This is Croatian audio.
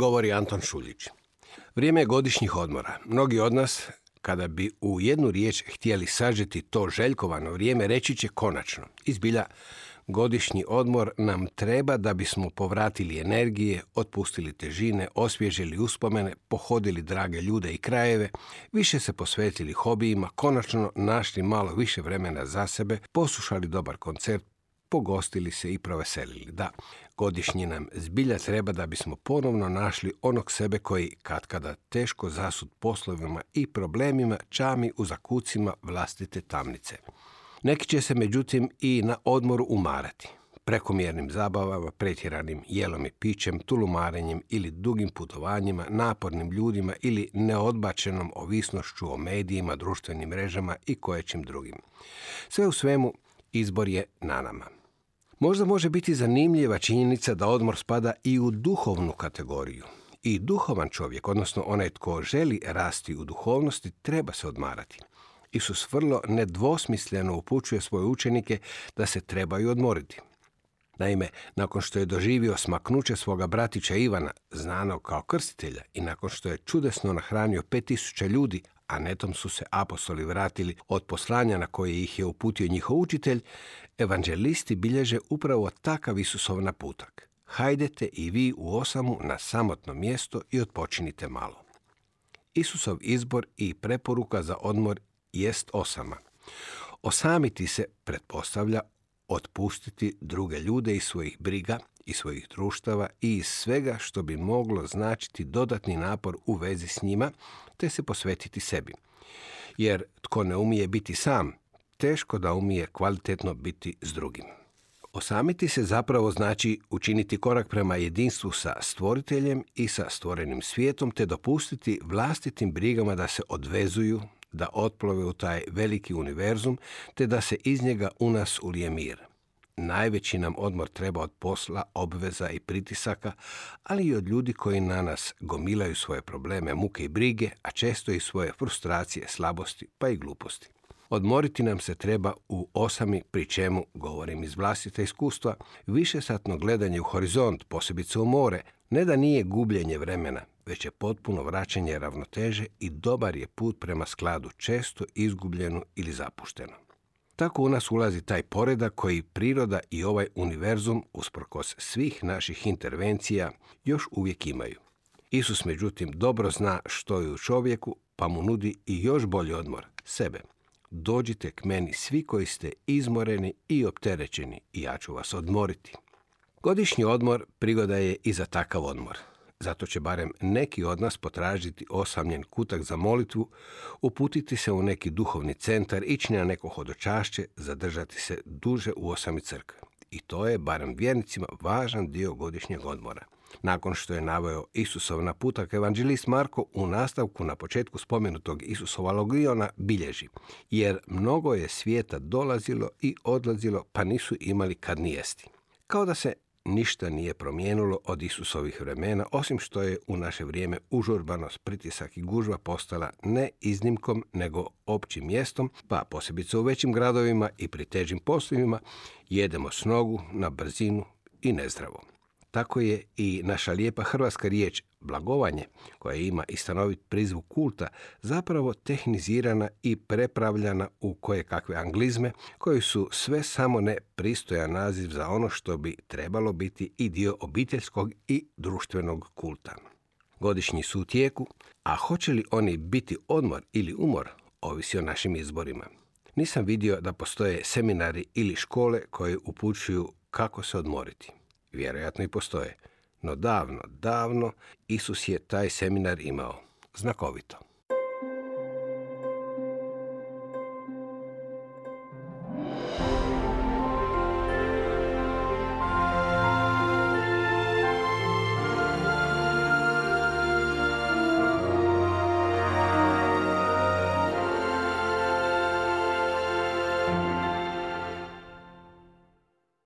Govori Anton Šuljić. Vrijeme je godišnjih odmora. Mnogi od nas, kada bi u jednu riječ htjeli sažeti to željkovano vrijeme, reći će konačno. Izbilja, godišnji odmor nam treba da bismo povratili energije, otpustili težine, osvježili uspomene, pohodili drage ljude i krajeve, više se posvetili hobijima, konačno našli malo više vremena za sebe, poslušali dobar koncert, pogostili se i proveselili. Da, godišnji nam zbilja treba da bismo ponovno našli onog sebe koji katkada teško zasud poslovima i problemima čami u zakucima vlastite tamnice. Neki će se međutim i na odmoru umarati. Prekomjernim zabavama, pretjeranim jelom i pićem, tulumarenjem ili dugim putovanjima, napornim ljudima ili neodbačenom ovisnošću o medijima, društvenim mrežama i kojećim drugim. Sve u svemu, izbor je na nama. Možda može biti zanimljiva činjenica da odmor spada i u duhovnu kategoriju. I duhovan čovjek, odnosno onaj tko želi rasti u duhovnosti, treba se odmarati. Isus vrlo nedvosmisleno upućuje svoje učenike da se trebaju odmoriti. Naime, nakon što je doživio smaknuće svoga bratića Ivana, znanog kao krstitelja, i nakon što je čudesno nahranio pet tisuća ljudi, a netom su se apostoli vratili od poslanja na koje ih je uputio njihov učitelj, evanđelisti bilježe upravo takav Isusov naputak. Hajdete i vi u osamu na samotno mjesto i odpočinite malo. Isusov izbor i preporuka za odmor jest osama. Osamiti se pretpostavlja otpustiti druge ljude iz svojih briga, i svojih društava i iz svega što bi moglo značiti dodatni napor u vezi s njima, te se posvetiti sebi. Jer tko ne umije biti sam, teško da umije kvalitetno biti s drugim. Osamiti se zapravo znači učiniti korak prema jedinstvu sa stvoriteljem i sa stvorenim svijetom, te dopustiti vlastitim brigama da se odvezuju, da otplove u taj veliki univerzum, te da se iz njega u nas ulije mir. Najveći nam odmor treba od posla, obveza i pritisaka, ali i od ljudi koji na nas gomilaju svoje probleme, muke i brige, a često i svoje frustracije, slabosti pa i gluposti. Odmoriti nam se treba u osami, pri čemu, govorim iz vlastite iskustva, višesatno gledanje u horizont, posebice u more, ne da nije gubljenje vremena, već je potpuno vraćanje ravnoteže i dobar je put prema skladu često izgubljenu ili zapušteno. Tako u nas ulazi taj poredak koji priroda i ovaj univerzum, usprkos svih naših intervencija, još uvijek imaju. Isus međutim dobro zna što je u čovjeku, pa mu nudi i još bolji odmor, sebe. Dođite k meni svi koji ste izmoreni i opterećeni i ja ću vas odmoriti. Godišnji odmor prigoda je i za takav odmor. Zato će barem neki od nas potražiti osamljen kutak za molitvu, uputiti se u neki duhovni centar, ići na neko hodočašće, zadržati se duže u osami crkve. I to je, barem vjernicima, važan dio godišnjeg odmora. Nakon što je naveo Isusov naputak, evanđelist Marko u nastavku na početku spomenutog Isusova logiona bilježi, jer mnogo je svijeta dolazilo i odlazilo, pa nisu imali kad ni jesti. Kao da se ništa nije promijenilo od Isusovih vremena, osim što je u naše vrijeme užurbanost, pritisak i gužva postala ne iznimkom, nego općim mjestom, pa posebice u većim gradovima i pri težim poslovima jedemo s nogu, na brzinu i nezdravo. Tako je i naša lijepa hrvatska riječ blagovanje, koja ima i stanovit prizvuk kulta, zapravo tehnizirana i prepravljana u koje kakve anglizme, koji su sve samo ne pristojan naziv za ono što bi trebalo biti i dio obiteljskog i društvenog kulta. Godišnji su u tijeku, a hoće li oni biti odmor ili umor, ovisi o našim izborima. Nisam vidio da postoje seminari ili škole koje upućuju kako se odmoriti. Vjerojatno i postoje. No davno, davno Isus je taj seminar imao. Znakovito.